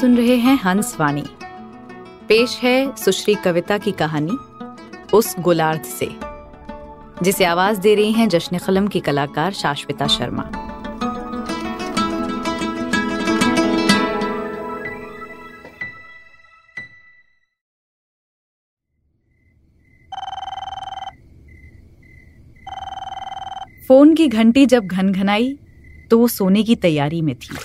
सुन रहे हैं हंस वाणी। पेश है सुश्री कविता की कहानी, उस गुलार्थ से, जिसे आवाज़ दे रही हैं जश्न कलम की कलाकार शाश्विता शर्मा। फ़ोन की घंटी जब घनघनाई तो वो सोने की तैयारी में थी।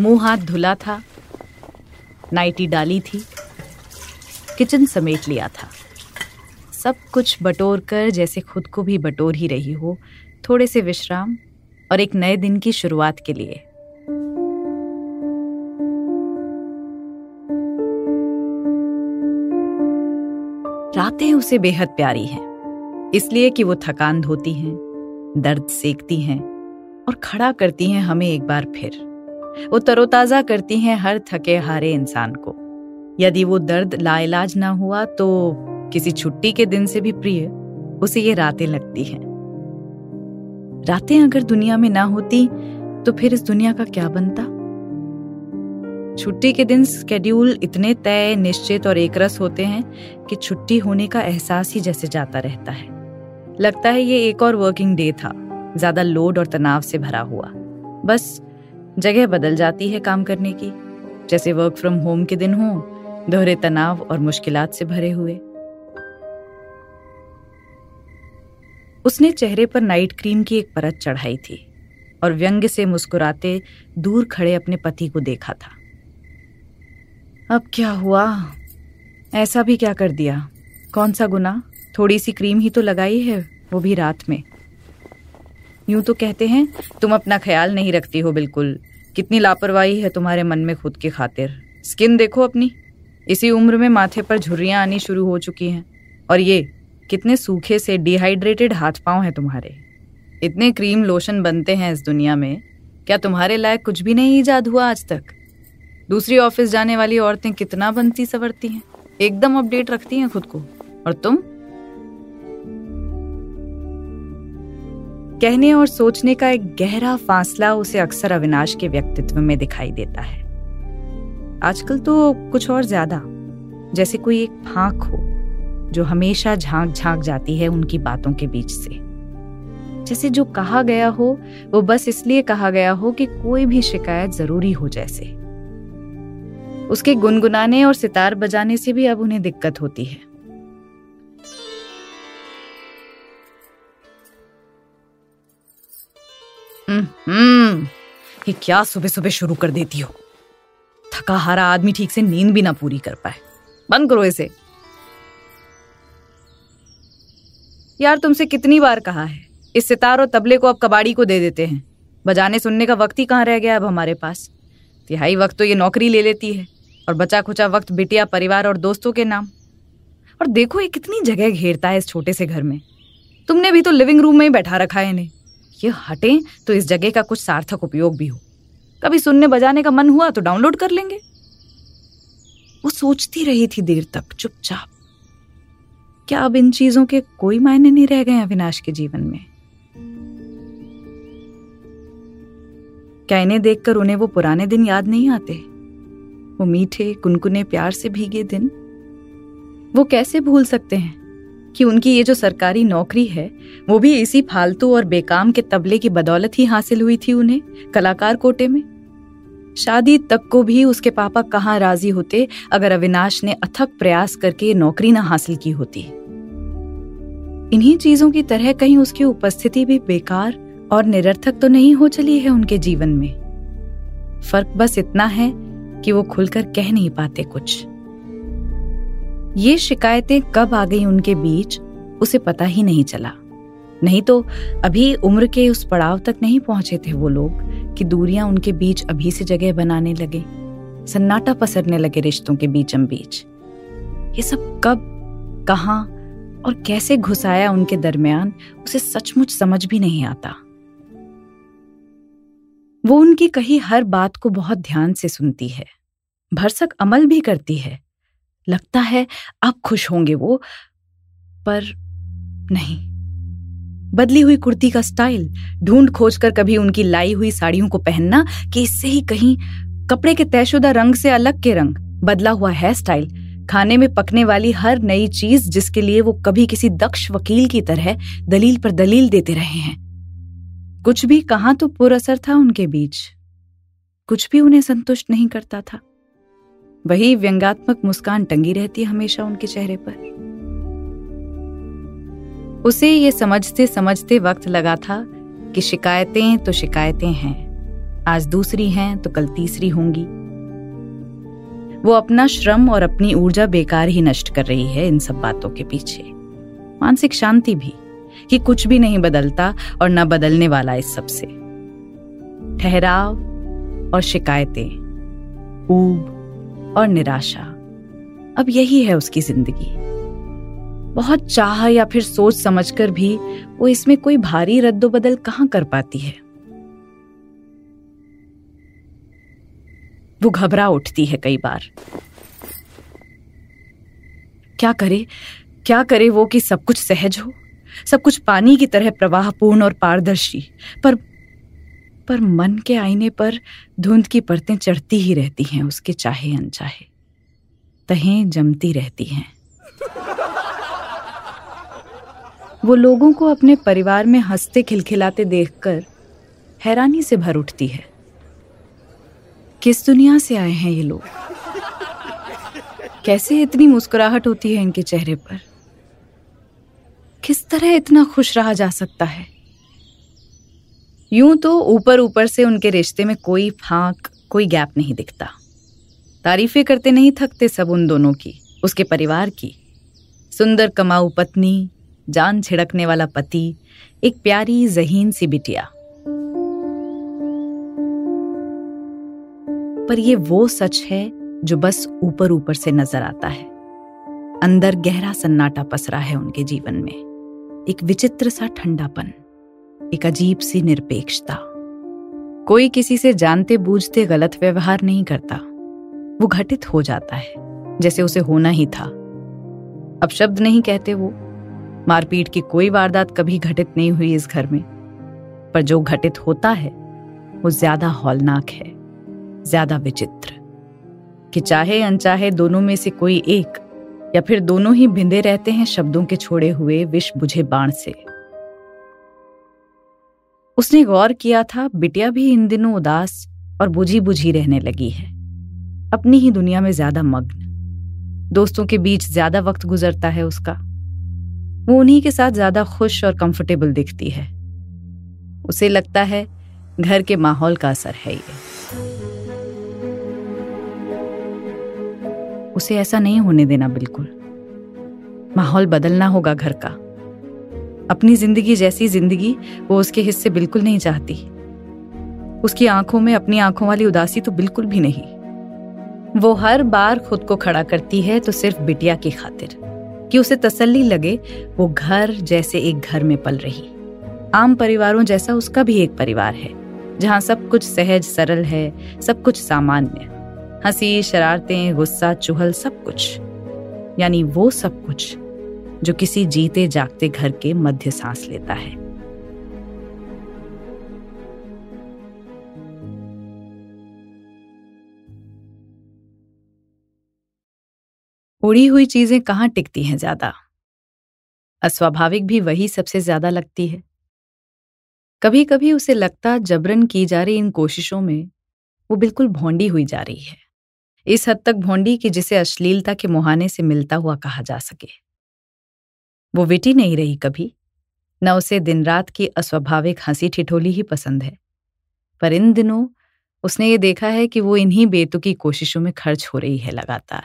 मुँह हाथ धुला था, नाइटी डाली थी, किचन समेट लिया था। सब कुछ बटोर कर जैसे खुद को भी बटोर ही रही हो, थोड़े से विश्राम और एक नए दिन की शुरुआत के लिए। रातें उसे बेहद प्यारी हैं, इसलिए कि वो थकान धोती हैं, दर्द सेकती हैं और खड़ा करती हैं हमें एक बार फिर। वो तरोताजा करती हैं हर थके हारे इंसान को। यदि वो दर्द लाइलाज ना हुआ तो किसी छुट्टी के दिन से भी प्रिय, उसे ये रातें लगती हैं। रातें अगर दुनिया में ना होती तो फिर इस दुनिया का क्या बनता? छुट्टी के दिन स्केड्यूल इतने तय, निश्चित और एकरस होते हैं कि छुट्टी होने का एहसास ही जैसे जाता रहता है। लगता है ये एक और वर्किंग डे था, ज़्यादा लोड और तनाव से भरा हुआ। बस जगह बदल जाती है काम करने की। जैसे वर्क फ्रॉम होम के दिन हो, दोहरे तनाव और मुश्किलात से भरे हुए। उसने चेहरे पर नाइट क्रीम की एक परत चढ़ाई थी और व्यंग से मुस्कुराते दूर खड़े अपने पति को देखा था। अब क्या हुआ? ऐसा भी क्या कर दिया? कौन सा गुना थोड़ी सी क्रीम ही तो लगाई है, वो भी रात में। यूँ तो कहते हैं, तुम अपना ख्याल नहीं रखती हो बिल्कुल। कितनी लापरवाही है तुम्हारे मन में खुद की खातिर। स्किन देखो अपनी। इसी उम्र में माथे पर झुर्रियाँ आनी शुरू हो चुकी हैं। और ये, कितने सूखे से डिहाइड्रेटेड हाथ पाँव हैं तुम्हारे। इतने क्रीम लोशन बनते हैं इस दुनिया में। क्या तुम्हारे लायक कुछ भी नहीं ईजाद हुआ आज तक? दूसरी ऑफ़िस जाने वाली औरतें कितना बनती सवरती हैं। एकदम अपडेट रखती हैं खुद को। और तुम? कहने और सोचने का एक गहरा फासला उसे अक्सर अविनाश के व्यक्तित्व में दिखाई देता है। आजकल तो कुछ और ज़्यादा, जैसे कोई एक फांक हो, जो हमेशा झाँक झाँक जाती है उनकी बातों के बीच से। जैसे जो कहा गया हो, वो बस इसलिए कहा गया हो कि कोई भी शिकायत ज़रूरी हो जैसे। उसके गुनगुनाने और सितार बजाने से भी अब उन्हें दिक्कत होती है। हम्म। ये क्या सुबह सुबह शुरू कर देती हो? थका हारा आदमी ठीक से नींद भी ना पूरी कर पाए। बंद करो इसे। यार, तुमसे कितनी बार कहा है? इस सितार और तबले को अब कबाड़ी को दे देते हैं। बजाने सुनने का वक्त ही कहाँ रह गया अब हमारे पास? तिहाई वक्त तो ये नौकरी ले लेती है, और बचा खुचा वक्त बिटिया परिवार और दोस्तों के नाम। और देखो ये कितनी जगह घेरता है इस छोटे से घर में। तुमने भी तो लिविंग रूम में ही बैठा रखा है इन्हें। ये हटे तो इस जगह का कुछ सार्थक उपयोग भी हो। कभी सुनने बजाने का मन हुआ तो डाउनलोड कर लेंगे। वो सोचती रही थी देर तक, चुपचाप। क्या अब इन चीज़ों के कोई मायने नहीं रह गए अविनाश के जीवन में? क्या इन्हें देखकर उन्हें वो पुराने दिन याद नहीं आते? वो मीठे, कुनकुने प्यार से भीगे दिन। वो कैसे भूल सकते हैं? कि उनकी ये जो सरकारी नौकरी है, वो भी इसी फालतू और बेकाम के तबले की बदौलत ही हासिल हुई थी उन्हें, कलाकार कोटे में। शादी तक को भी उसके पापा कहाँ राज़ी होते, अगर अविनाश ने अथक प्रयास करके नौकरी ना हासिल की होती? इन्हीं चीज़ों की तरह कहीं उसकी उपस्थिति भी बेकार और निरर्थक तो नहीं हो चली है उनके जीवन में। फ़र्क बस इतना है कि वो खुलकर कह नहीं पाते कुछ। ये शिकायतें कब आ गई उनके बीच, उसे पता ही नहीं चला। नहीं तो अभी उम्र के उस पड़ाव तक नहीं पहुँचे थे वो लोग कि दूरियाँ उनके बीच अभी से जगह बनाने लगे, सन्नाटा पसरने लगे रिश्तों के बीचम बीच। ये सब कब, कहा और कैसे घुसाया उनके दरमियान, उसे सचमुच समझ भी नहीं आता। वो उनकी कही हर बात को बहुत ध्यान से सुनती है, भरसक अमल भी करती है लगता है अब खुश होंगे वो, पर नहीं। बदली हुई कुर्ती का स्टाइल, ढूंढ खोज कर कभी उनकी लाई हुई साड़ियों को पहनना कि इससे ही कहीं कपड़े के तयशुदा रंग से अलग के रंग, बदला हुआ हेयर स्टाइल खाने में पकने वाली हर नई चीज़ जिसके लिए वो कभी किसी दक्ष वकील की तरह दलील पर दलील देते रहे हैं। कुछ भी कहाँ तो पुर असर था उनके बीच। कुछ भी उन्हें संतुष्ट नहीं करता था। वही व्यंगात्मक मुस्कान टंगी रहती हमेशा उनके चेहरे पर। उसे ये समझते समझते वक्त लगा था कि शिकायतें तो शिकायतें हैं। आज दूसरी हैं तो कल तीसरी होंगी। वो अपना श्रम और अपनी ऊर्जा बेकार ही नष्ट कर रही है इन सब बातों के पीछे। मानसिक शांति भी, कि कुछ भी नहीं बदलता और न बदलने वाला इस सबसे। ठहराव और शिकायतें। ऊब और निराशा। अब यही है उसकी ज़िंदगी। बहुत चाह या फिर सोच समझकर भी वो इसमें कोई भारी रद्दोबदल कहाँ कर पाती है? वो घबरा उठती है कई बार। क्या करे? क्या करे वो कि सब कुछ सहज हो? सब कुछ पानी की तरह प्रवाहपूर्ण और पारदर्शी, पर पर मन के आईने पर धुंध की परतें चढ़ती ही रहती हैं, उसके चाहे अनचाहे। तहें जमती रहती हैं। वो लोगों को अपने परिवार में हँसते खिलखिलाते देखकर हैरानी से भर उठती है। किस दुनिया से आए हैं ये लोग? कैसे इतनी मुस्कुराहट होती है इनके चेहरे पर? किस तरह इतना खुश रहा जा सकता है? यूँ तो ऊपर ऊपर से उनके रिश्ते में कोई फांक, कोई गैप नहीं दिखता। तारीफें करते नहीं थकते सब उन दोनों की, उसके परिवार की। सुंदर कमाऊ पत्नी, जान छिड़कने वाला पति, एक प्यारी जहीन सी बिटिया। पर ये वो सच है जो बस ऊपर ऊपर से नज़र आता है। अंदर गहरा सन्नाटा पसरा है उनके जीवन में। एक विचित्र सा ठंडापन। एक अजीब सी निरपेक्षता। कोई किसी से जानते बूझते गलत व्यवहार नहीं करता। वो घटित हो जाता है, जैसे उसे होना ही था। अब शब्द नहीं कहते वो। मारपीट की कोई वारदात कभी घटित नहीं हुई इस घर में। पर जो घटित होता है, वो ज़्यादा हौलनाक है, ज़्यादा विचित्र। कि चाहे अनचाहे दोनों में से कोई एक, या फिर दोनों ही भिंदे रहते हैं शब्दों के छोड़े हुए विष बुझे बाण से। उसने गौर किया था, बिटिया भी इन दिनों उदास और बुझी बुझी रहने लगी है। अपनी ही दुनिया में ज़्यादा मग्न। दोस्तों के बीच ज़्यादा वक्त गुजरता है उसका। वो उन्हीं के साथ ज़्यादा खुश और कंफर्टेबल दिखती है। उसे लगता है, घर के माहौल का असर है ये। उसे ऐसा नहीं होने देना बिल्कुल। माहौल बदलना होगा घर का। अपनी ज़िंदगी जैसी ज़िंदगी वो उसके हिस्से बिल्कुल नहीं चाहती। उसकी आँखों में अपनी आँखों वाली उदासी तो बिल्कुल भी नहीं। वो हर बार खुद को खड़ा करती है तो सिर्फ़ बिटिया की खातिर। कि उसे तसल्ली लगे, वो घर जैसे एक घर में पल रही। आम परिवारों जैसा उसका भी एक परिवार है, जहाँ सब कुछ सहज सरल है, सब कुछ सामान्य। हँसी, शरारतें, गुस्सा, चुहल, सब कुछ। यानी वो सब कुछ जो किसी जीते जागते घर के मध्य सांस लेता है। उड़ी हुई चीज़ें कहाँ टिकती हैं ज़्यादा? अस्वाभाविक भी वही सबसे ज़्यादा लगती है। कभी कभी उसे लगता जबरन की जा रही इन कोशिशों में वो बिल्कुल भोंडी हुई जा रही है। इस हद तक भोंडी कि जिसे अश्लीलता के मुहाने से मिलता हुआ कहा जा सके। वो विटी नहीं रही कभी। न उसे दिन रात की अस्वाभाविक हँसी ठिठोली ही पसंद है। पर इन दिनों उसने ये देखा है कि वो इन्हीं बेतुकी कोशिशों में खर्च हो रही है लगातार।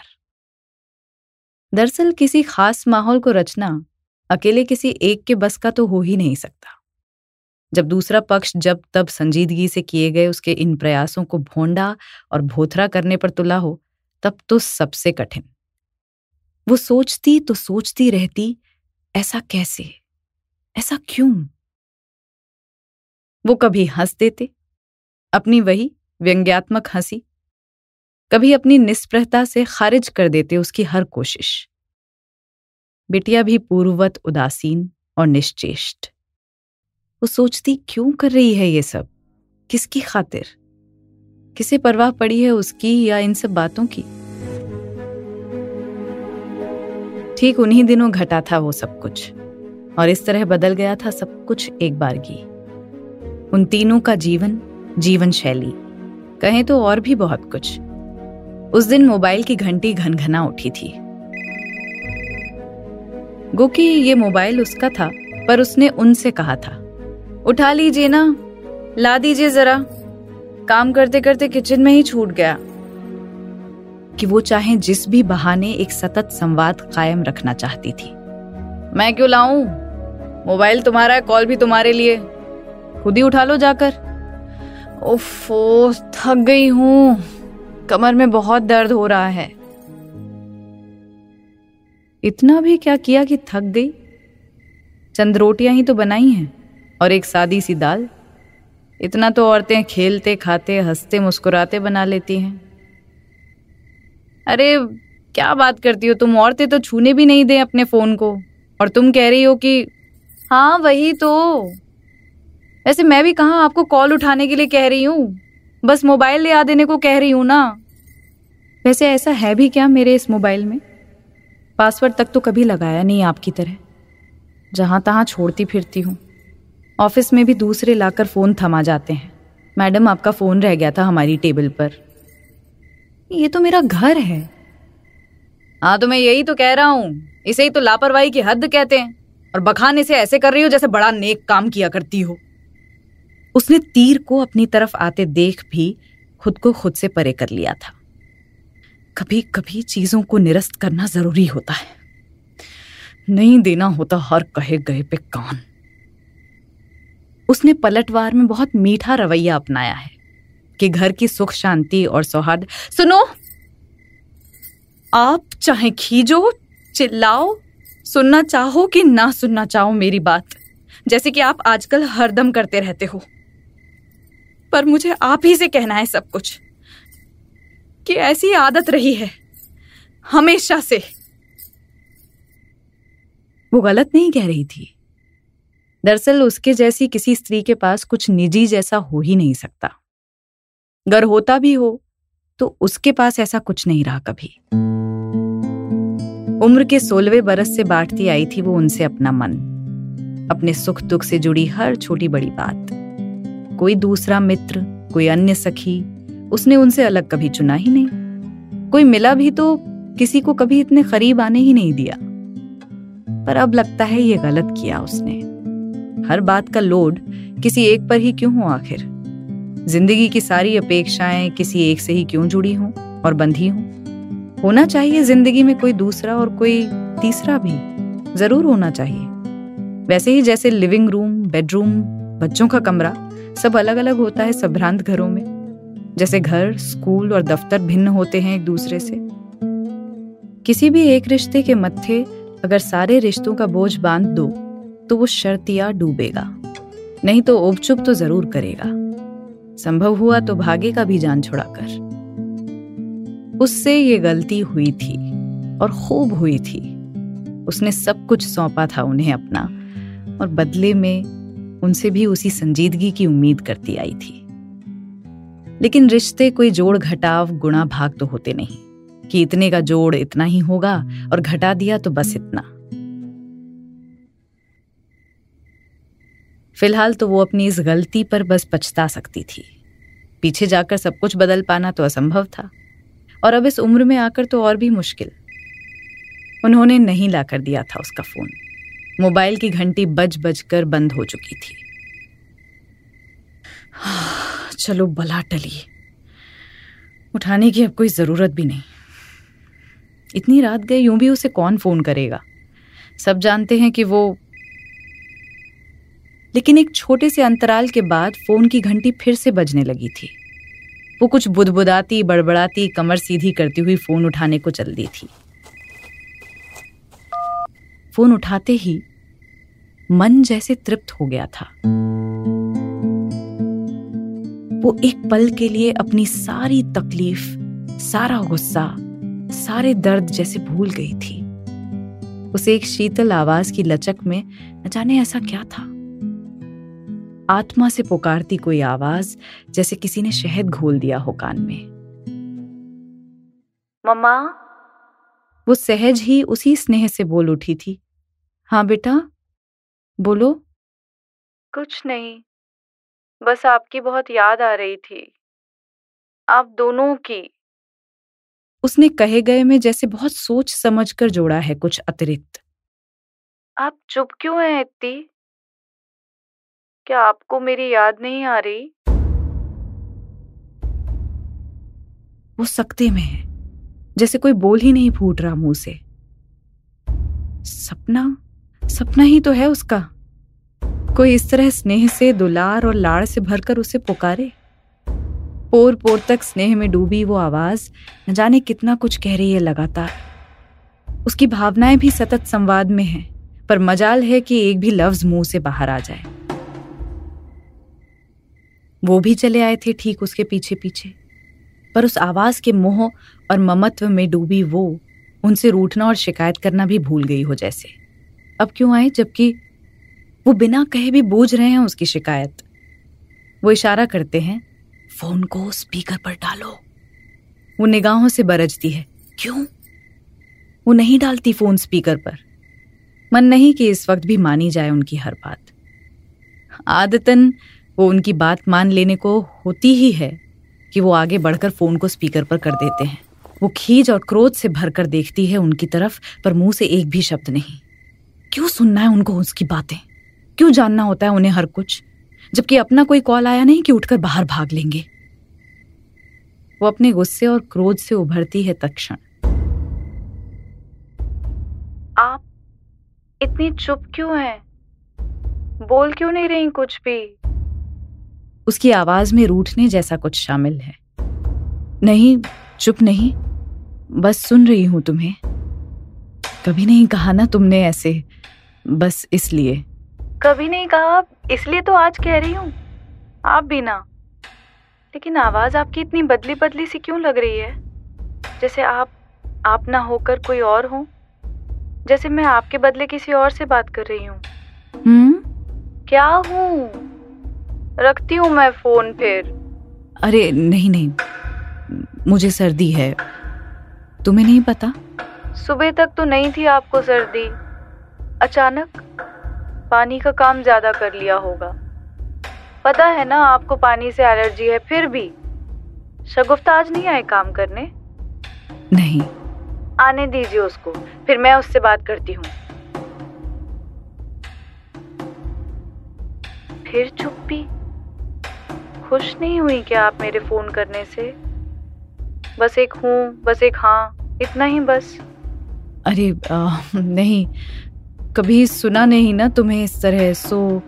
दरअसल किसी खास माहौल को रचना अकेले किसी एक के बस का तो हो ही नहीं सकता। जब दूसरा पक्ष जब तब संजीदगी से किए गए उसके इन प्रयासों को भोंडा और भोथरा करने पर तुला हो, तब तो सबसे कठिन। वो सोचती तो सोचती रहती ऐसा कैसे? ऐसा क्यों? वो कभी हंस देते, अपनी वही व्यंग्यात्मक हँसी, कभी अपनी निष्प्रहता से खारिज कर देते उसकी हर कोशिश। बिटिया भी पूर्ववत उदासीन और निश्चेष्ट। वो सोचती, क्यों कर रही है ये सब? किसकी खातिर? किसे परवाह पड़ी है उसकी या इन सब बातों की? ठीक उन्हीं दिनों घटा था वो सब कुछ। और इस तरह बदल गया था सब कुछ एक बार की। उन तीनों का जीवन जीवन शैली, कहें तो और भी बहुत कुछ। उस दिन मोबाइल की घंटी घनघना उठी थी। गोकी, ये मोबाइल उसका था, पर उसने उनसे कहा था, उठा लीजिए ना, ला दीजिए जरा। काम करते करते किचन में ही छूट गया। कि वो चाहे जिस भी बहाने एक सतत संवाद कायम रखना चाहती थी। मैं क्यों लाऊं? मोबाइल तुम्हारा है, कॉल भी तुम्हारे लिए। खुद ही उठा लो जाकर। ओफो, थक गई हूँ। कमर में बहुत दर्द हो रहा है। इतना भी क्या किया कि थक गई? चंद रोटियाँ ही तो बनाई हैं, और एक सादी सी दाल। इतना तो औरतें खेलते, खाते, हँसते, मुस्कुराते बना लेती हैं। अरे, क्या बात करती हो? तुम औरतें तो छूने भी नहीं दे अपने फ़ोन को। और तुम कह रही हो कि हाँ वही तो। वैसे मैं भी कहा आपको कॉल उठाने के लिए कह रही हूँ? बस मोबाइल ले आ देने को कह रही हूँ ना। वैसे ऐसा है भी क्या मेरे इस मोबाइल में? पासवर्ड तक तो कभी लगाया नहीं आपकी तरह। जहाँ तहां छोड़ती फिरती हूँ। ऑफ़िस में भी दूसरे लाकर फ़ोन थमा जाते हैं। मैडम, आपका फ़ोन रह गया था हमारी टेबल पर। ये तो मेरा घर है। हाँ तो मैं यही तो कह रहा हूँ। इसे ही तो लापरवाही की हद कहते हैं। और बखाने से ऐसे कर रही हो जैसे बड़ा नेक काम किया करती हो। उसने तीर को अपनी तरफ़ आते देख भी खुद को खुद से परे कर लिया था। कभी कभी चीज़ों को निरस्त करना ज़रूरी होता है। नहीं देना होता हर कहे गए पे कान। उसने पलटवार में बहुत मीठा रवैया अपनाया है। कि घर की सुख, शांति और सौहार्द। सुनो, आप चाहे खींचो चिल्लाओ, सुनना चाहो कि ना सुनना चाहो मेरी बात, जैसे कि आप आजकल हरदम करते रहते हो। पर मुझे आप ही से कहना है सब कुछ, कि ऐसी आदत रही है, हमेशा से। वो गलत नहीं कह रही थी। दरअसल उसके जैसी किसी स्त्री के पास कुछ निजी जैसा हो ही नहीं सकता। गर होता भी हो तो उसके पास ऐसा कुछ नहीं रहा कभी। उम्र के सोलवे बरस से बांटती आई थी वो उनसे अपना मन, अपने सुख दुख से जुड़ी हर छोटी बड़ी बात। कोई दूसरा मित्र, कोई अन्य सखी, उसने उनसे अलग कभी चुना ही नहीं। कोई मिला भी तो किसी को कभी इतने करीब आने ही नहीं दिया। पर अब लगता है ये गलत किया उसने। हर बात का लोड किसी एक पर ही क्यों हो आखिर? ज़िंदगी की सारी अपेक्षाएँ किसी एक से ही क्यों जुड़ी हों और बंधी हों? होना चाहिए ज़िंदगी में कोई दूसरा और कोई तीसरा भी। ज़रूर होना चाहिए। वैसे ही जैसे लिविंग रूम बेडरूम बच्चों का कमरा, सब अलग अलग होता है सभ्रांत घरों में। जैसे घर स्कूल और दफ्तर भिन्न होते हैं एक दूसरे से। किसी भी एक रिश्ते के मत्थे अगर सारे रिश्तों का बोझ बाँध दो तो वो शर्तिया डूबेगा। नहीं तो ओपचुप तो ज़रूर करेगा। संभव हुआ तो भागे का भी जान छुड़ाकर। उससे ये गलती हुई थी और खूब हुई थी। उसने सब कुछ सौंपा था उन्हें अपना और बदले में उनसे भी उसी संजीदगी की उम्मीद करती आई थी। लेकिन रिश्ते कोई जोड़ घटाव गुणा भाग तो होते नहीं। कि इतने का जोड़ इतना ही होगा और घटा दिया तो बस इतना। फ़िलहाल तो वो अपनी इस गलती पर बस पछता सकती थी। पीछे जाकर सब कुछ बदल पाना तो असंभव था। और अब इस उम्र में आकर तो और भी मुश्किल। उन्होंने नहीं लाकर दिया था उसका फ़ोन। मोबाइल की घंटी बज बज कर बंद हो चुकी थी। चलो बला टली। उठाने की अब कोई ज़रूरत भी नहीं। इतनी रात गए यूँ भी उसे कौन फ़ोन करेगा? सब जानते हैं कि वो लेकिन एक छोटे से अंतराल के बाद फ़ोन की घंटी फिर से बजने लगी थी। वो कुछ बुदबुदाती, बड़बड़ाती कमर सीधी करती हुई फ़ोन उठाने को चल दी थी। फ़ोन उठाते ही मन जैसे तृप्त हो गया था। वो एक पल के लिए अपनी सारी तकलीफ़, सारा गुस्सा, सारे दर्द जैसे भूल गई थी। उसे एक शीतल आवाज़ की लचक में न जाने ऐसा क्या था। आत्मा से पुकारती कोई आवाज़ जैसे किसी ने शहद घोल दिया हो कान में। मम्मा। वो सहज ही उसी स्नेह से बोल उठी थी। हाँ बेटा बोलो। कुछ नहीं बस आपकी बहुत याद आ रही थी। आप दोनों की। उसने कहे गए में जैसे बहुत सोच समझ कर जोड़ा है कुछ अतिरिक्त। आप चुप क्यों हैं इतनी? क्या आपको मेरी याद नहीं आ रही? वो सकते में है। जैसे कोई बोल ही नहीं फूट रहा मुँह से। सपना? सपना ही तो है उसका। कोई इस तरह स्नेह से दुलार और लाड़ से भरकर उसे पुकारे? पोर पोर तक स्नेह में डूबी वो आवाज़, न जाने कितना कुछ कह रही है लगातार। उसकी भावनाएँ भी सतत संवाद में हैं, पर मजाल है कि एक भी लफ्ज मुँह से बाहर आ जाए। वो भी चले आए थे ठीक उसके पीछे पीछे। पर उस आवाज़ के मोह और ममत्व में डूबी वो, उनसे रूठना और शिकायत करना भी भूल गई हो जैसे। अब क्यों आए जबकि वो बिना कहे भी बूझ रहे हैं उसकी शिकायत? वो इशारा करते हैं, फ़ोन को स्पीकर पर डालो। वो निगाहों से बरजती है, क्यों? वो नहीं डालती फ़ोन स्पीकर पर। मन नहीं कि इस वक्त भी मानी जाए उनकी हर बात। आदतन वो उनकी बात मान लेने को होती ही है कि वो आगे बढ़कर फ़ोन को स्पीकर पर कर देते हैं। वो खीज और क्रोध से भरकर देखती है उनकी तरफ़, पर मुँह से एक भी शब्द नहीं। क्यों सुनना है उनको उसकी बातें? क्यों जानना होता है उन्हें हर कुछ? जबकि अपना कोई कॉल आया नहीं कि उठकर बाहर भाग लेंगे। वो अपने गुस्से और क्रोध से उभरती है तक्षण आप इतनी चुप क्यों हैं? बोल क्यों नहीं रही कुछ भी? उसकी आवाज़ में रूठने जैसा कुछ शामिल है। नहीं चुप नहीं। बस सुन रही हूँ तुम्हें। कभी नहीं कहा ना तुमने ऐसे। बस इसलिए। कभी नहीं कहा इसलिए तो आज कह रही हूँ। आप भी ना। लेकिन आवाज़ आपकी इतनी बदली बदली सी क्यों लग रही है? जैसे आप आप ना होकर कोई और हो। जैसे मैं आपके बदले किसी और से बात कर रही हूँ। हम्म? क्या हूँ? रखती हूँ मैं फ़ोन फिर। अरे नहीं नहीं। मुझे सर्दी है। तुम्हें नहीं पता? सुबह तक तो नहीं थी आपको सर्दी। अचानक पानी का काम ज़्यादा कर लिया होगा। पता है ना आपको पानी से एलर्जी है फिर भी। शगुफ्ता आज नहीं आए काम करने? नहीं। आने दीजिए उसको फिर मैं उससे बात करती हूँ। फिर चुप्पी। खुश नहीं हुई क्या आप मेरे फ़ोन करने से? बस एक हूँ बस एक हाँ इतना ही बस। अरे आ, नहीं कभी सुना नहीं ना तुम्हें इस तरह सो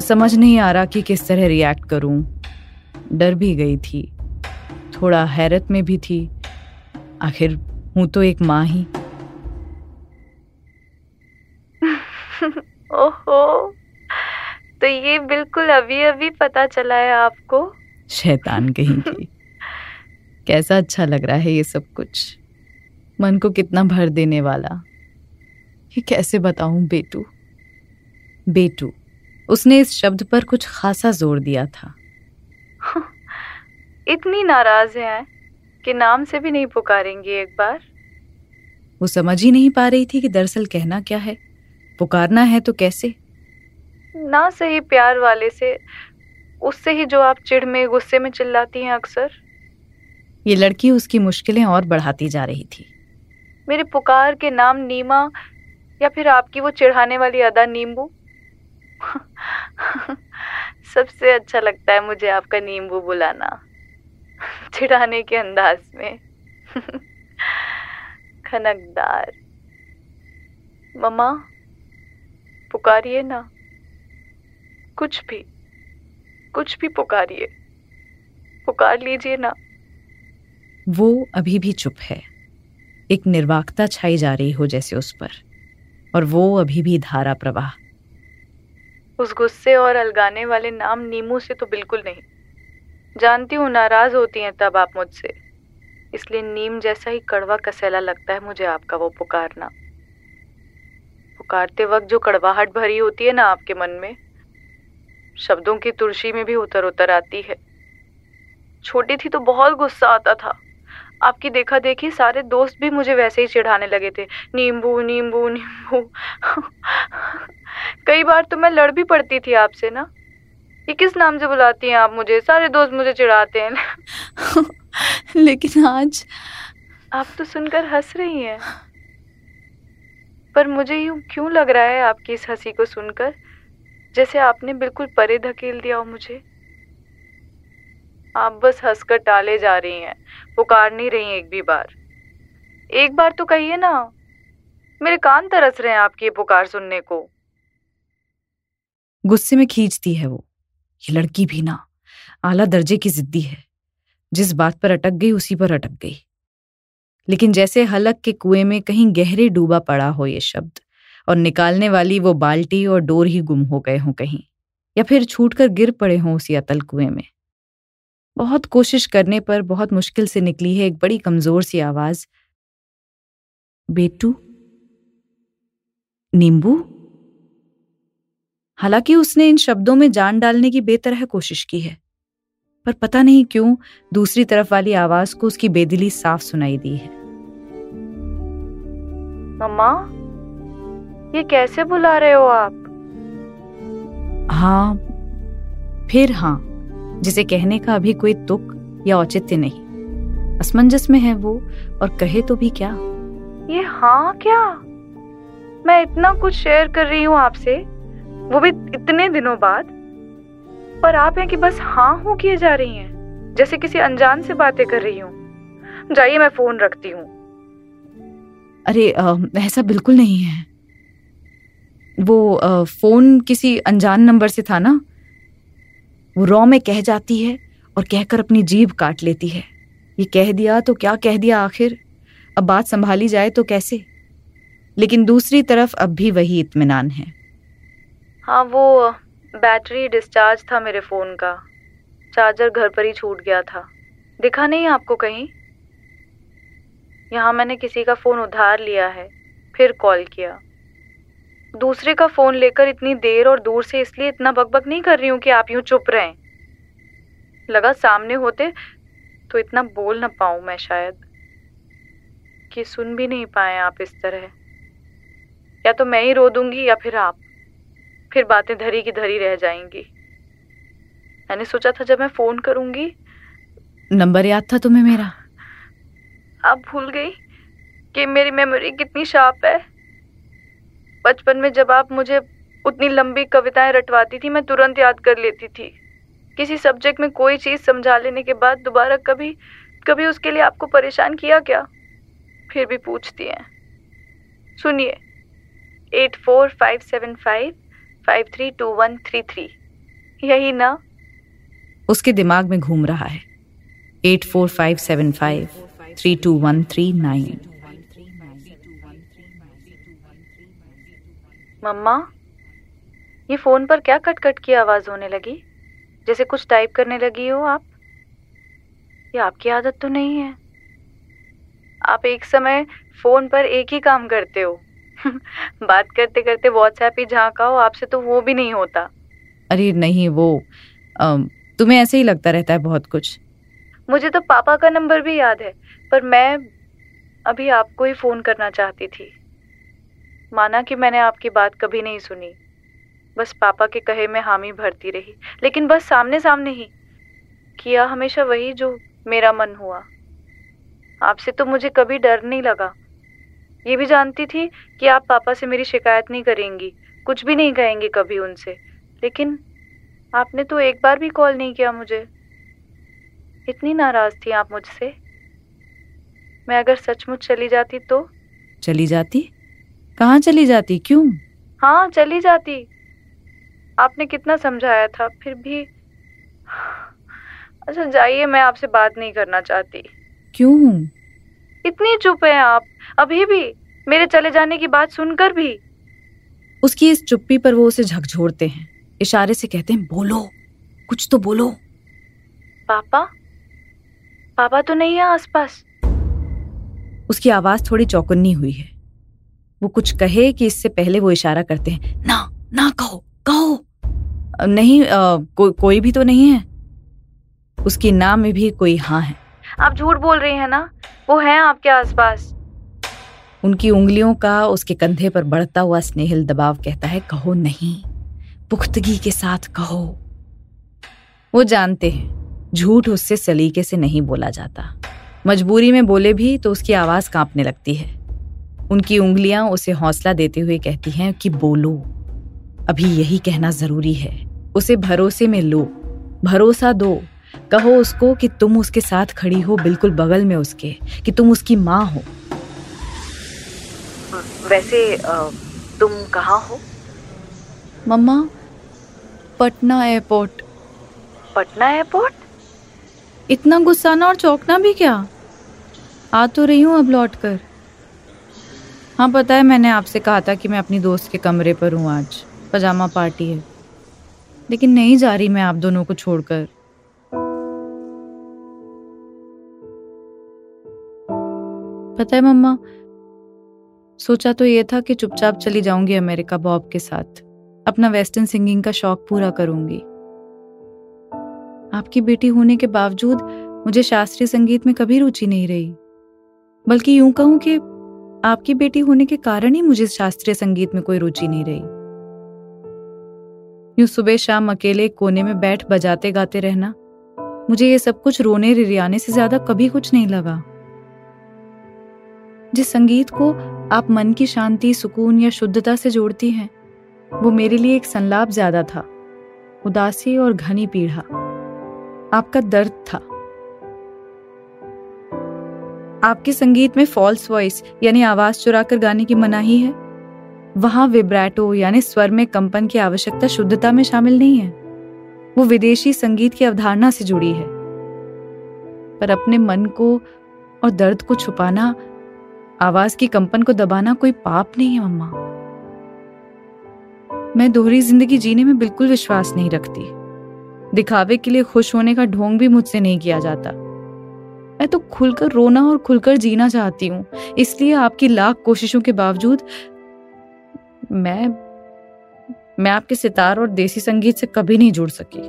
समझ नहीं आ रहा कि किस तरह रिएक्ट करूँ। डर भी गई थी थोड़ा हैरत में भी थी। आखिर हूँ तो एक माँ ही। ओहो। तो ये बिल्कुल अभी अभी पता चला है आपको। शैतान कहीं की कैसा अच्छा लग रहा है ये सब कुछ? मन को कितना भर देने वाला। ये कैसे बताऊँ बेटू? बेटू उसने इस शब्द पर कुछ खासा ज़ोर दिया था। इतनी नाराज़ है कि नाम से भी नहीं पुकारेंगी एक बार। वो समझ ही नहीं पा रही थी कि दरअसल कहना क्या है। पुकारना है तो कैसे? ना सही प्यार वाले से उससे ही जो आप चिढ़ में गुस्से में चिल्लाती हैं अक्सर। ये लड़की उसकी मुश्किलें और बढ़ाती जा रही थी। मेरे पुकार के नाम नीमा या फिर आपकी वो चिढ़ाने वाली अदा नींबू? सबसे अच्छा लगता है मुझे आपका नींबू बुलाना चिढ़ाने के अंदाज में। खनकदार। ममा पुकारिए ना। कुछ भी कुछ भी पुकारिए। पुकार लीजिए ना। वो अभी भी चुप है। एक निर्वाकता छाई जा रही हो जैसे उस पर और वो अभी भी धारा प्रवाह। उस गुस्से और अलगाने वाले नाम नीमू से तो बिल्कुल नहीं। जानती हूँ नाराज़ होती हैं तब आप मुझसे। इसलिए नीम जैसा ही कड़वा कसैला लगता है मुझे आपका वो पुकारना। पुकारते वक्त जो कड़वाहट भरी होती है ना आपके मन में शब्दों की तुलसी में भी उतर उतर आती है। छोटी थी तो बहुत गुस्सा आता था। आपकी देखा देखी सारे दोस्त भी मुझे वैसे ही चिढ़ाने लगे थे। नींबू नींबू नींबू। कई बार तो मैं लड़ भी पड़ती थी आपसे ना। ये किस नाम से बुलाती हैं आप मुझे? सारे दोस्त मुझे चिढ़ाते हैं। लेकिन आज आप तो सुनकर हंस रही हैं। पर मुझे यूँ क्यों लग रहा है आपकी इस हँसी को सुनकर? जैसे आपने बिल्कुल परे धकेल दिया हो मुझे। आप बस हंसकर टाले जा रही हैं, पुकार नहीं रही एक भी बार। एक बार तो कहिए ना, मेरे कान तरस रहे हैं आपकी पुकार सुनने को। गुस्से में खींचती है वो, ये लड़की भी ना, आला दर्जे की जिद्दी है। जिस बात पर अटक गई, उसी पर अटक गई। लेकिन जैसे हलक के कुएँ में कहीं गहरे डूबा पड़ा हो ये शब्द और निकालने वाली वो बाल्टी और डोर ही गुम हो गए हों कहीं, या फिर छूट कर गिर पड़े हों उसी अतल कुएँ में। बहुत कोशिश करने पर बहुत मुश्किल से निकली है एक बड़ी कमज़ोर सी आवाज़। बेटू? नींबू? हालाँकि उसने इन शब्दों में जान डालने की बेतरह कोशिश की है, पर पता नहीं क्यों दूसरी तरफ़ वाली आवाज़ को उसकी बेदिली साफ़ सुनाई दी है। मम्मा? ये कैसे बुला रहे हो आप? हाँ फिर हाँ जिसे कहने का अभी कोई तुक या औचित्य नहीं। असमंजस में है वो और कहे तो भी क्या? ये हाँ क्या? मैं इतना कुछ शेयर कर रही हूँ आपसे वो भी इतने दिनों बाद। पर आप हैं कि बस हाँ हूँ किए जा रही हैं जैसे किसी अनजान से बातें कर रही हूँ। जाइए मैं फ़ोन रखती हूँ। अरे आ, ऐसा बिल्कुल नहीं है। वो आ, फ़ोन किसी अनजान नंबर से था ना? वो रॉ में कह जाती है और कहकर अपनी जीभ काट लेती है। ये कह दिया तो क्या कह दिया आखिर? अब बात संभाली जाए तो कैसे? लेकिन दूसरी तरफ़ अब भी वही इत्मीनान है। हाँ वो बैटरी डिस्चार्ज था मेरे फ़ोन का। चार्जर घर पर ही छूट गया था। दिखा नहीं आपको कहीं? यहाँ मैंने किसी का फ़ोन उधार लिया है फिर कॉल किया। दूसरे का फ़ोन लेकर इतनी देर और दूर से इसलिए इतना बकबक नहीं कर रही हूँ कि आप यूँ चुप रहें। लगा सामने होते तो इतना बोल ना पाऊँ मैं शायद कि सुन भी नहीं पाए आप इस तरह। या तो मैं ही रो दूँगी या फिर आप। फिर बातें धरी की धरी रह जाएँगी। मैंने सोचा था जब मैं फ़ोन करूँगी। नंबर याद था तुम्हें मेरा? आप भूल गई कि मेरी मेमोरी कितनी शार्प है। बचपन में जब आप मुझे उतनी लंबी कविताएँ रटवाती थी, मैं तुरंत याद कर लेती थी। किसी सब्जेक्ट में कोई चीज़ समझा लेने के बाद दोबारा कभी कभी उसके लिए आपको परेशान किया क्या? फिर भी पूछती हैं। सुनिए। Eight four five seven five five three two one three three यही ना? उसके दिमाग में घूम रहा है। Eight four five seven five three two one three nine मम्मा ये फ़ोन पर क्या कट कट की आवाज़ होने लगी? जैसे कुछ टाइप करने लगी हो आप? ये आपकी आदत तो नहीं है। आप एक समय फ़ोन पर एक ही काम करते हो। बात करते करते व्हाट्सएप ही झाँका हो आपसे तो वो भी नहीं होता। अरे नहीं वो तुम्हें ऐसे ही लगता रहता है बहुत कुछ। मुझे तो पापा का नंबर भी याद है पर मैं अभी आपको ही फ़ोन करना चाहती थी। माना कि मैंने आपकी बात कभी नहीं सुनी। बस पापा के कहे में हामी भरती रही, लेकिन बस सामने सामने ही किया हमेशा वही जो मेरा मन हुआ। आपसे तो मुझे कभी डर नहीं लगा। ये भी जानती थी कि आप पापा से मेरी शिकायत नहीं करेंगी, कुछ भी नहीं कहेंगे कभी उनसे। लेकिन आपने तो एक बार भी कॉल नहीं किया मुझे। इतनी नाराज़ थी आप मुझसे। मैं अगर सचमुच चली जाती तो? चली जाती? कहाँ चली जाती? क्यों? हाँ चली जाती। आपने कितना समझाया था फिर भी। अच्छा जाइए मैं आपसे बात नहीं करना चाहती। क्यों इतनी चुप है आप। अभी भी मेरे चले जाने की बात सुनकर भी। उसकी इस चुप्पी पर वो उसे झकझोरते हैं। इशारे से कहते हैं बोलो कुछ तो बोलो। पापा? पापा तो नहीं है आसपास। उसकी आवाज़ थोड़ी चौकन्नी हुई है। वो कुछ कहे कि इससे पहले वो इशारा करते हैं। ना ना कहो कहो। नहीं आ, को, कोई भी तो नहीं है। उसकी ना में भी कोई हाँ है। आप झूठ बोल रही हैं ना? वो है आपके आसपास। उनकी उंगलियों का उसके कंधे पर बढ़ता हुआ स्नेहिल दबाव कहता है कहो नहीं। पुख्तगी के साथ कहो। वो जानते हैं झूठ उससे सलीके से नहीं बोला जाता। मजबूरी में बोले भी तो उसकी आवाज़ कांपने लगती है। उनकी उंगलियाँ उसे हौसला देते हुए कहती हैं कि बोलो। अभी यही कहना ज़रूरी है। उसे भरोसे में लो। भरोसा दो। कहो उसको कि तुम उसके साथ खड़ी हो बिल्कुल बगल में उसके कि तुम उसकी माँ हो। वैसे तुम कहाँ हो? मम्मा पटना एयरपोर्ट। पटना एयरपोर्ट? इतना गुस्साना और चौंकना भी क्या? आ तो रही हूँ अब लौट कर हाँ पता है, मैंने आपसे कहा था कि मैं अपनी दोस्त के कमरे पर हूँ आज। पजामा पार्टी है। लेकिन नहीं जा रही मैं आप दोनों को छोड़कर। पता है, मम्मा, सोचा तो ये था कि चुपचाप चली जाऊँगी अमेरिका बॉब के साथ। अपना वेस्टर्न सिंगिंग का शौक पूरा करूँगी। आपकी बेटी होने के बावजूद मुझे शास्त्रीय संगीत में कभी रुचि नहीं रही। बल्कि यूँ कहूँ कि आपकी बेटी होने के कारण ही मुझे शास्त्रीय संगीत में कोई रुचि नहीं रही। यूँ सुबह शाम अकेले कोने में बैठ बजाते गाते रहना, मुझे ये सब कुछ रोने रिरियाने से ज़्यादा कभी कुछ नहीं लगा। जिस संगीत को आप मन की शांति, सुकून या शुद्धता से जोड़ती हैं, वो मेरे लिए एक संलाप ज़्यादा था, उदासी और घनी पीढ़ा आपका दर्द था। आपके संगीत में फॉल्स वॉइस यानी आवाज़ चुराकर गाने की मनाही है? वहाँ विब्रैटो यानी स्वर में कंपन की आवश्यकता शुद्धता में शामिल नहीं है। वो विदेशी संगीत की अवधारणा से जुड़ी है। पर अपने मन को और दर्द को छुपाना, आवाज़ की कंपन को दबाना कोई पाप नहीं है, मम्मा। मैं दोहरी ज़िंदगी जीने में बिल्कुल विश्वास नहीं रखती। दिखावे के लिए खुश होने का ढोंग भी मुझसे नहीं किया जाता। मैं तो खुलकर रोना और खुलकर जीना चाहती हूँ। इसलिए आपकी लाख कोशिशों के बावजूद मैं मैं आपके सितार और देसी संगीत से कभी नहीं जुड़ सकी।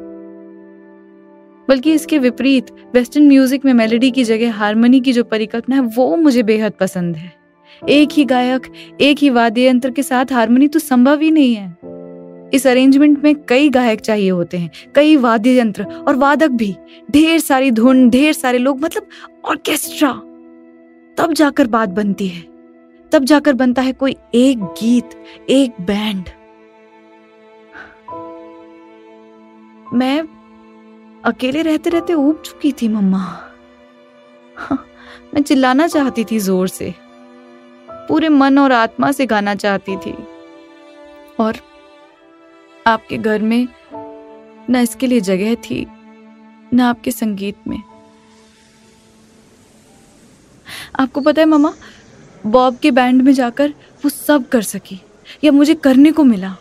बल्कि इसके विपरीत वेस्टर्न म्यूज़िक में मेलोडी की जगह हारमोनी की जो परिकल्पना है, वो मुझे बेहद पसंद है। एक ही गायक, एक ही वाद्य यंत्र के साथ हारमोनी तो संभव ही नहीं है। इस अरेंजमेंट में कई गायक चाहिए होते हैं, कई वाद्य यंत्र और वादक भी। ढेर सारी धुन, ढेर सारे लोग मतलब ऑर्केस्ट्रा तब जाकर बात बनती है। तब जाकर बनता है कोई एक गीत, एक बैंड मैं अकेले रहते रहते ऊब चुकी थी, मम्मा। मैं चिल्लाना चाहती थी ज़ोर से। पूरे मन और आत्मा से गाना चाहती थी। और आपके घर में ना इसके लिए जगह थी, ना आपके संगीत में। आपको पता है मम्मा बॉब के बैंड में जाकर वो सब कर सकी, या मुझे करने को मिला।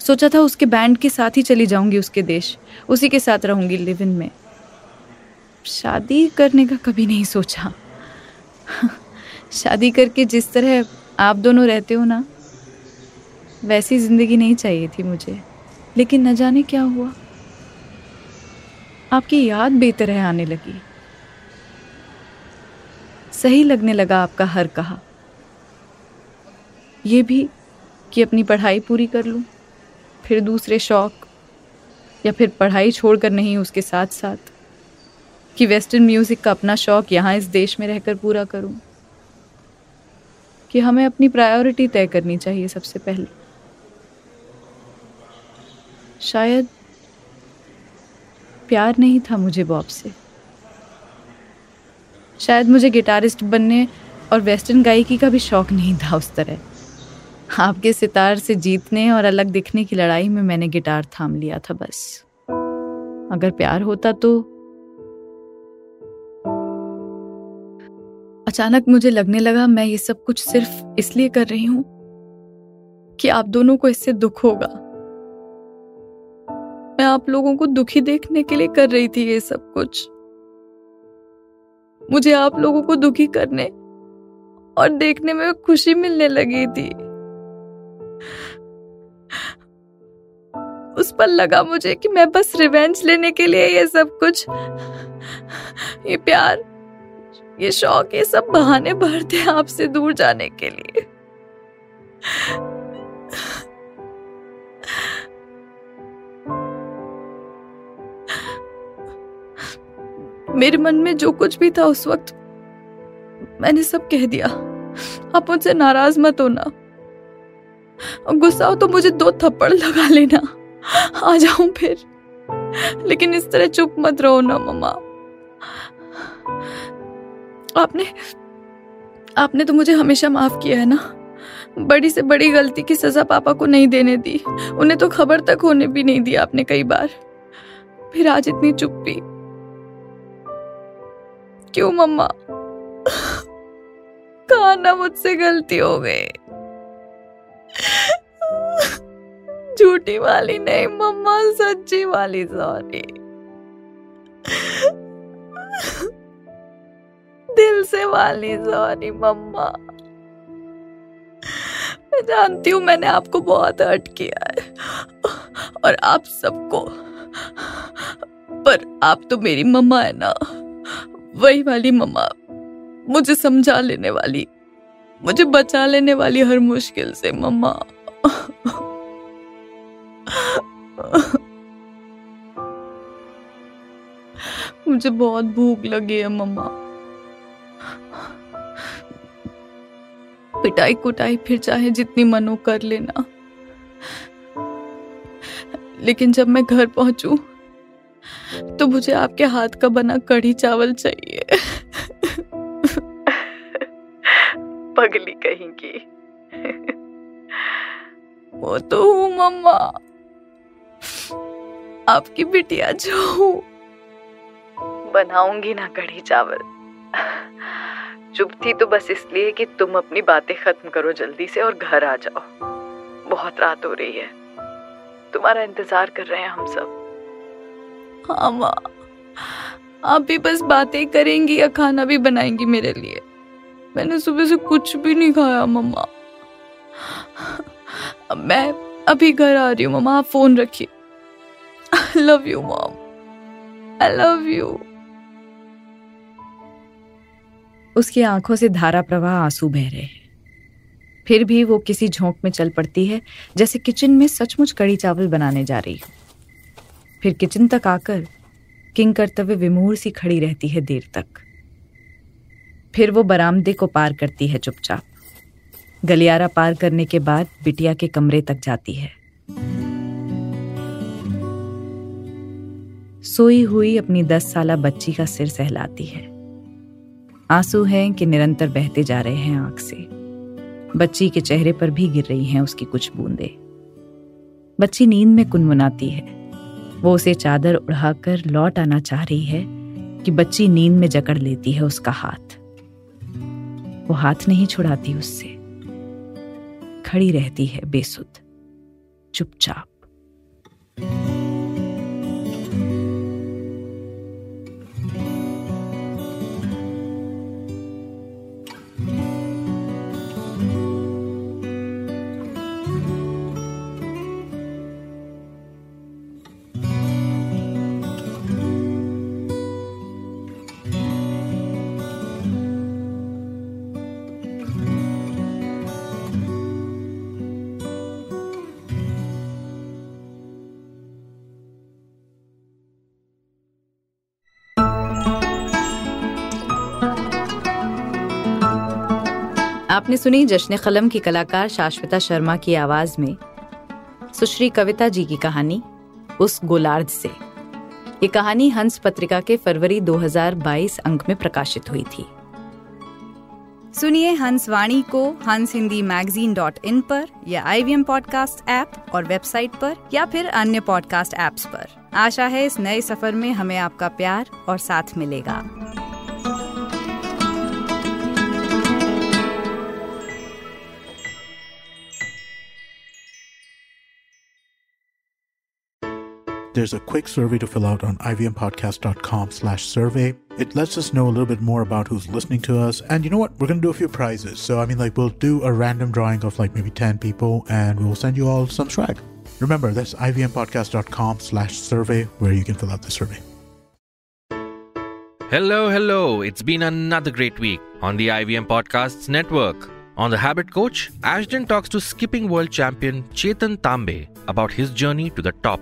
सोचा था उसके बैंड के साथ ही चली जाऊँगी उसके देश, उसी के साथ रहूँगी लिव इन में। शादी करने का कभी नहीं सोचा। शादी करके जिस तरह आप दोनों रहते हो ना वैसी ज़िंदगी नहीं चाहिए थी मुझे। लेकिन न जाने क्या हुआ। आपकी याद बेतरह आने लगी। सही लगने लगा आपका हर कहा। यह भी कि अपनी पढ़ाई पूरी कर लूँ, फिर दूसरे शौक, या फिर पढ़ाई छोड़कर नहीं उसके साथ साथ कि वेस्टर्न म्यूज़िक का अपना शौक यहाँ इस देश में रहकर पूरा करूँ। कि हमें अपनी प्रायोरिटी तय करनी चाहिए सबसे पहले। शायद प्यार नहीं था मुझे बॉब से। शायद मुझे गिटारिस्ट बनने और वेस्टर्न गायकी का भी शौक नहीं था उस तरह। आपके सितार से जीतने और अलग दिखने की लड़ाई में मैंने गिटार थाम लिया था बस। अगर प्यार होता तो अचानक मुझे लगने लगा मैं ये सब कुछ सिर्फ़ इसलिए कर रही हूँ कि आप दोनों को इससे दुख होगा। मैं आप लोगों को दुखी देखने के लिए कर रही थी ये सब कुछ। मुझे आप लोगों को दुखी करने और देखने में खुशी मिलने लगी थी। उस पर लगा मुझे कि मैं बस रिवेंज लेने के लिए ये सब कुछ, ये प्यार, ये शौक, ये सब बहाने भरते आपसे दूर जाने के लिए। मेरे मन में जो कुछ भी था उस वक्त, मैंने सब कह दिया। आप मुझसे नाराज़ मत होना। गुस्सा हो तो मुझे दो थप्पड़ लगा लेना। आ जाऊँ फिर। लेकिन इस तरह चुप मत रहो ना, मम्मा। आपने आपने तो मुझे हमेशा माफ़ किया है ना? बड़ी से बड़ी गलती की सजा पापा को नहीं देने दी। उन्हें तो खबर तक होने भी नहीं दी आपने कई बार। फिर आज इतनी चुप्पी क्यों, मम्मा? कहा ना मुझसे गलती हो गई। झूठी वाली नहीं, मम्मा, सच्ची वाली, सॉरी। दिल से वाली, सॉरी, मम्मा। मैं जानती हूँ मैंने आपको बहुत हर्ट किया है, और आप सबको, पर आप तो मेरी मम्मा है ना। वही वाली मम्मा मुझे समझा लेने वाली। मुझे बचा लेने वाली हर मुश्किल से, मम्मा। मुझे बहुत भूख लगी है, मम्मा। पिटाई कुटाई फिर चाहे जितनी मनो कर लेना। लेकिन जब मैं घर पहुंचू तो मुझे आपके हाथ का बना कढ़ी चावल चाहिए। पगली कहेंगी। वो तो हूँ मम्मा। आपकी बिटिया जो हूँ। बनाऊँगी ना कढ़ी चावल। चुप थी तो बस इसलिए कि तुम अपनी बातें खत्म करो जल्दी से और घर आ जाओ। बहुत रात हो रही है। तुम्हारा इंतज़ार कर रहे हैं हम सब। हाँ माँ आप भी बस बातें करेंगी या खाना भी बनाएँगी मेरे लिए। मैंने सुबह से कुछ भी नहीं खाया मम्मा मैं अभी घर आ रही हूँ मम्मा आप फ़ोन रखिए। I love you mom I love you उसकी आँखों से धारा प्रवाह आँसू बह रहे हैं। फिर भी वो किसी झोंक में चल पड़ती है, जैसे किचन में सचमुच कड़ी चावल बनाने जा रही हो। फिर किचन तक आकर किंग कर्तव्य विमूर सी खड़ी रहती है देर तक। फिर वो बरामदे को पार करती है चुपचाप। गलियारा पार करने के बाद बिटिया के कमरे तक जाती है। सोई हुई अपनी दस साल बच्ची का सिर सहलाती है। आँसू हैं कि निरंतर बहते जा रहे हैं आँख से। बच्ची के चेहरे पर भी गिर रही हैं उसकी कुछ बूंदे। बच्ची नींद में कुनमुनाती है। वो उसे चादर उड़ाकर लौट आना चाह रही है कि बच्ची नींद में जकड़ लेती है उसका हाथ। वो हाथ नहीं छुड़ाती उससे। खड़ी रहती है बेसुध, चुपचाप। सुनी जश्न कलम की कलाकार शाश्वता शर्मा की आवाज़ में सुश्री कविता जी की कहानी, उस गोलार्ध से। ये कहानी हंस पत्रिका के फरवरी 2022 अंक में प्रकाशित हुई थी। सुनिए हंस वाणी को हंस हिंदी मैगजीन डॉट इन पर या I V M podcast app और वेबसाइट पर या फिर अन्य पॉडकास्ट ऐप्स पर। आशा है इस नए सफ़र में हमें आपका प्यार और साथ मिलेगा। There's a quick survey to fill out on ivmpodcast.com slash survey. It lets us know a little bit more about who's listening to us. And you know what? We're going to do a few prizes. So, I mean, like, we'll do a random drawing of like maybe 10 people and we'll send you all some swag. Remember, that's ivmpodcast.com slash survey where you can fill out the survey. Hello, hello. It's been another great week on the IVM Podcasts Network. On The Habit Coach, Ashton talks to skipping world champion Chetan Tambe about his journey to the top.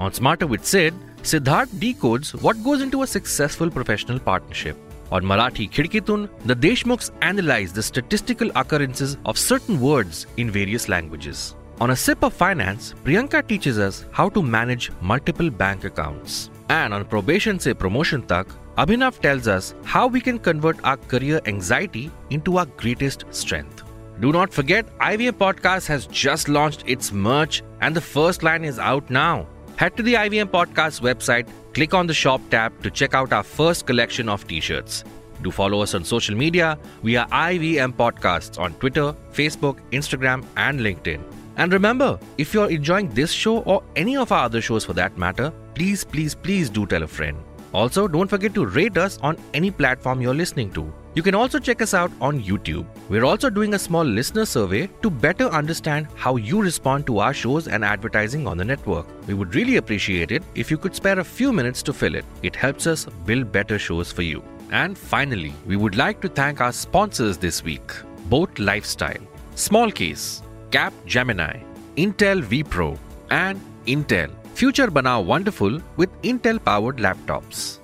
On Smarter with Sid, Siddharth decodes what goes into a successful professional partnership. On Marathi Khidkitun, the Deshmukhs analyze the statistical occurrences of certain words in various languages. On A Sip of Finance, Priyanka teaches us how to manage multiple bank accounts. And on Probation Se Promotion Tak, Abhinav tells us how we can convert our career anxiety into our greatest strength. Do not forget, IVM Podcast has just launched its merch, and the first line is out now. Head to the IVM Podcast website, click on the shop tab to check out our first collection of t shirts. Do follow us on social media. We are IVM Podcasts on Twitter, Facebook, Instagram, and LinkedIn. And remember, if you're enjoying this show or any of our other shows for that matter, please, please, please do tell a friend. Also, don't forget to rate us on any platform you're listening to. You can also check us out on YouTube. We're also doing a small listener survey to better understand how you respond to our shows and advertising on the network. We would really appreciate it if you could spare a few minutes to fill it. It helps us build better shows for you. And finally, we would like to thank our sponsors this week Boat Lifestyle, Small Case, Cap Gemini, Intel vPro, and Intel. Future Banao Wonderful with Intel powered laptops.